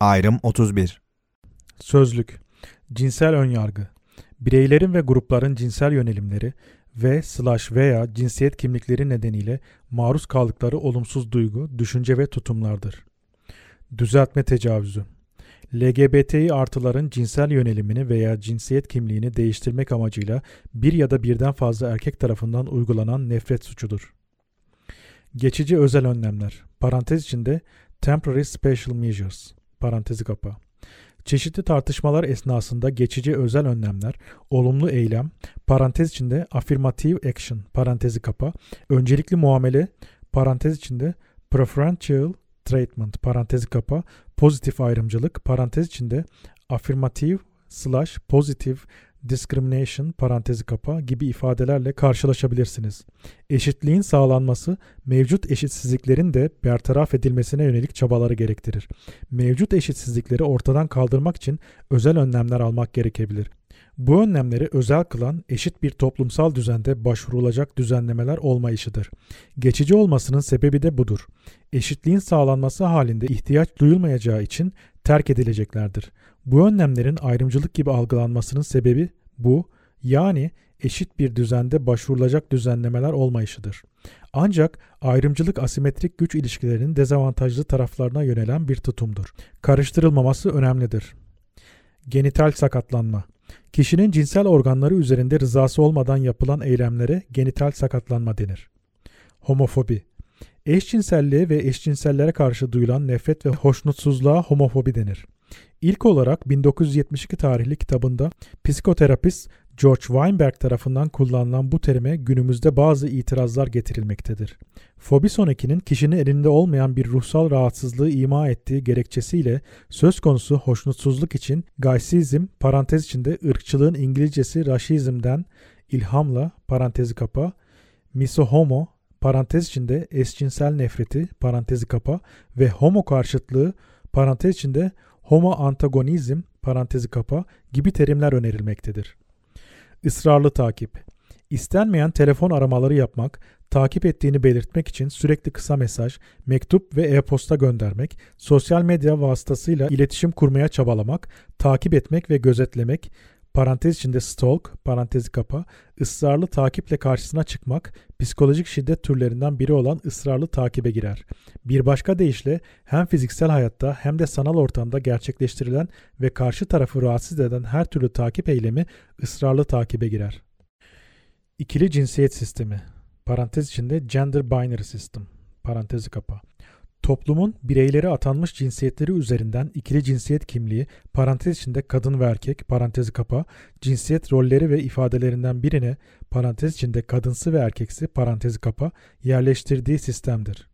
Ayrım 31 Sözlük. Cinsel önyargı. Bireylerin ve grupların cinsel yönelimleri ve slash veya cinsiyet kimlikleri nedeniyle maruz kaldıkları olumsuz duygu, düşünce ve tutumlardır. Düzeltme tecavüzü. LGBTİ artıların cinsel yönelimini veya cinsiyet kimliğini değiştirmek amacıyla bir ya da birden fazla erkek tarafından uygulanan nefret suçudur. Geçici özel önlemler. Parantez içinde temporary special measures parantezi kapa. Çeşitli tartışmalar esnasında geçici özel önlemler, olumlu eylem, parantez içinde affirmative action, parantezi kapa, öncelikli muamele, parantez içinde preferential treatment, parantezi kapa, pozitif ayrımcılık, parantez içinde affirmative slash positive discrimination parantezi kapa gibi ifadelerle karşılaşabilirsiniz. Eşitliğin sağlanması mevcut eşitsizliklerin de bertaraf edilmesine yönelik çabaları gerektirir. Mevcut eşitsizlikleri ortadan kaldırmak için özel önlemler almak gerekebilir. Bu önlemleri özel kılan eşit bir toplumsal düzende başvurulacak düzenlemeler olmayışıdır. Geçici olmasının sebebi de budur. Eşitliğin sağlanması halinde ihtiyaç duyulmayacağı için terk edileceklerdir. Bu önlemlerin ayrımcılık gibi algılanmasının sebebi bu, yani eşit bir düzende başvurulacak düzenlemeler olmayışıdır. Ancak ayrımcılık asimetrik güç ilişkilerinin dezavantajlı taraflarına yönelen bir tutumdur. Karıştırılmaması önemlidir. Genital sakatlanma Kişinin cinsel organları üzerinde rızası olmadan yapılan eylemlere genital sakatlanma denir. Homofobi Eşcinselliğe ve eşcinsellere karşı duyulan nefret ve hoşnutsuzluğa homofobi denir. İlk olarak 1972 tarihli kitabında psikoterapist George Weinberg tarafından kullanılan bu terime günümüzde bazı itirazlar getirilmektedir. Fobi sonekinin kişinin elinde olmayan bir ruhsal rahatsızlığı ima ettiği gerekçesiyle söz konusu hoşnutsuzluk için gaysizm parantez içinde ırkçılığın İngilizcesi raşizmden ilhamla parantezi kapa, misohomo parantez içinde eşcinsel nefreti parantezi kapa ve homo karşıtlığı parantez içinde homo antagonizm parantezi kapa gibi terimler önerilmektedir. Israrlı takip İstenmeyen telefon aramaları yapmak, takip ettiğini belirtmek için sürekli kısa mesaj, mektup ve e-posta göndermek, sosyal medya vasıtasıyla iletişim kurmaya çabalamak, takip etmek ve gözetlemek, parantez içinde stalk, parantezi kapa, ısrarlı takiple karşısına çıkmak, psikolojik şiddet türlerinden biri olan ısrarlı takibe girer. Bir başka deyişle hem fiziksel hayatta hem de sanal ortamda gerçekleştirilen ve karşı tarafı rahatsız eden her türlü takip eylemi ısrarlı takibe girer. İkili cinsiyet sistemi, parantez içinde gender binary system, parantezi kapa. Toplumun bireyleri atanmış cinsiyetleri üzerinden ikili cinsiyet kimliği, parantez içinde kadın ve erkek, parantezi kapa, cinsiyet rolleri ve ifadelerinden birine, parantez içinde kadınsı ve erkeksi, parantezi kapa, yerleştirdiği sistemdir.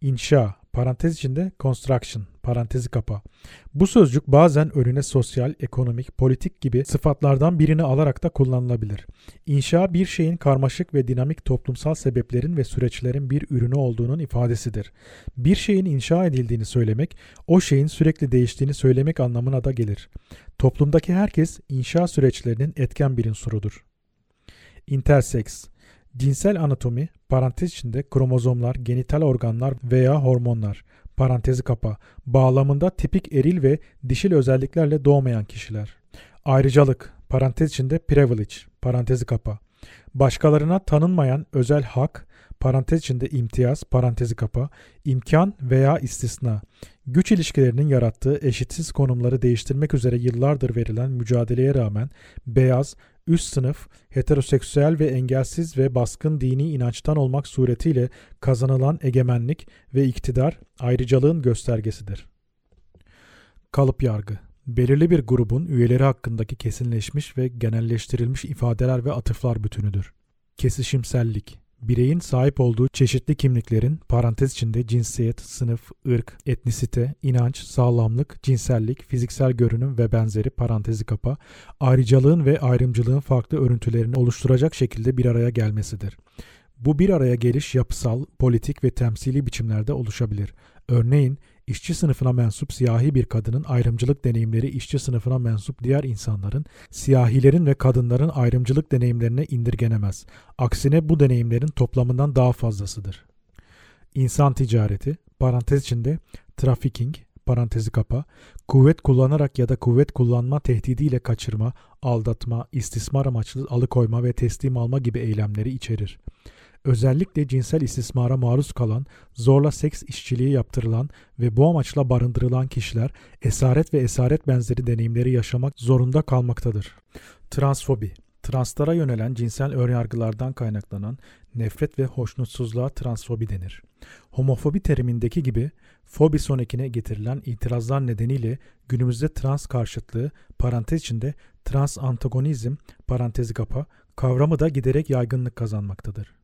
İnşa, parantez içinde construction, parantezi kapa. Bu sözcük bazen önüne sosyal, ekonomik, politik gibi sıfatlardan birini alarak da kullanılabilir. İnşa bir şeyin karmaşık ve dinamik toplumsal sebeplerin ve süreçlerin bir ürünü olduğunun ifadesidir. Bir şeyin inşa edildiğini söylemek, o şeyin sürekli değiştiğini söylemek anlamına da gelir. Toplumdaki herkes inşa süreçlerinin etken bir unsurudur. Intersex Cinsel anatomi, parantez içinde kromozomlar, genital organlar veya hormonlar, parantezi kapa, bağlamında tipik eril ve dişil özelliklerle doğmayan kişiler. Ayrıcalık, parantez içinde privilege, parantezi kapa. Başkalarına tanınmayan özel hak, parantez içinde imtiyaz, parantezi kapa, imkan veya istisna. Güç ilişkilerinin yarattığı eşitsiz konumları değiştirmek üzere yıllardır verilen mücadeleye rağmen beyaz, üst sınıf, heteroseksüel ve engelsiz ve baskın dini inançtan olmak suretiyle kazanılan egemenlik ve iktidar ayrıcalığın göstergesidir. Kalıp yargı belirli bir grubun üyeleri hakkındaki kesinleşmiş ve genelleştirilmiş ifadeler ve atıflar bütünüdür. Kesişimsellik bireyin sahip olduğu çeşitli kimliklerin parantez içinde cinsiyet, sınıf, ırk, etnisite, inanç, sağlamlık, cinsellik, fiziksel görünüm ve benzeri parantezi kapa, ayrıcalığın ve ayrımcılığın farklı örüntülerini oluşturacak şekilde bir araya gelmesidir. Bu bir araya geliş yapısal, politik ve temsili biçimlerde oluşabilir. Örneğin işçi sınıfına mensup siyahi bir kadının ayrımcılık deneyimleri işçi sınıfına mensup diğer insanların, siyahilerin ve kadınların ayrımcılık deneyimlerine indirgenemez. Aksine bu deneyimlerin toplamından daha fazlasıdır. İnsan ticareti, parantez içinde trafficking, parantezi kapa, kuvvet kullanarak ya da kuvvet kullanma tehdidiyle kaçırma, aldatma, istismar amaçlı alıkoyma ve teslim alma gibi eylemleri içerir. Özellikle cinsel istismara maruz kalan, zorla seks işçiliği yaptırılan ve bu amaçla barındırılan kişiler esaret ve esaret benzeri deneyimleri yaşamak zorunda kalmaktadır. Transfobi Translara yönelen cinsel önyargılardan kaynaklanan nefret ve hoşnutsuzluğa transfobi denir. Homofobi terimindeki gibi fobi sonekine getirilen itirazlar nedeniyle günümüzde trans karşıtlığı parantez içinde trans antagonizm parantezi kapa kavramı da giderek yaygınlık kazanmaktadır.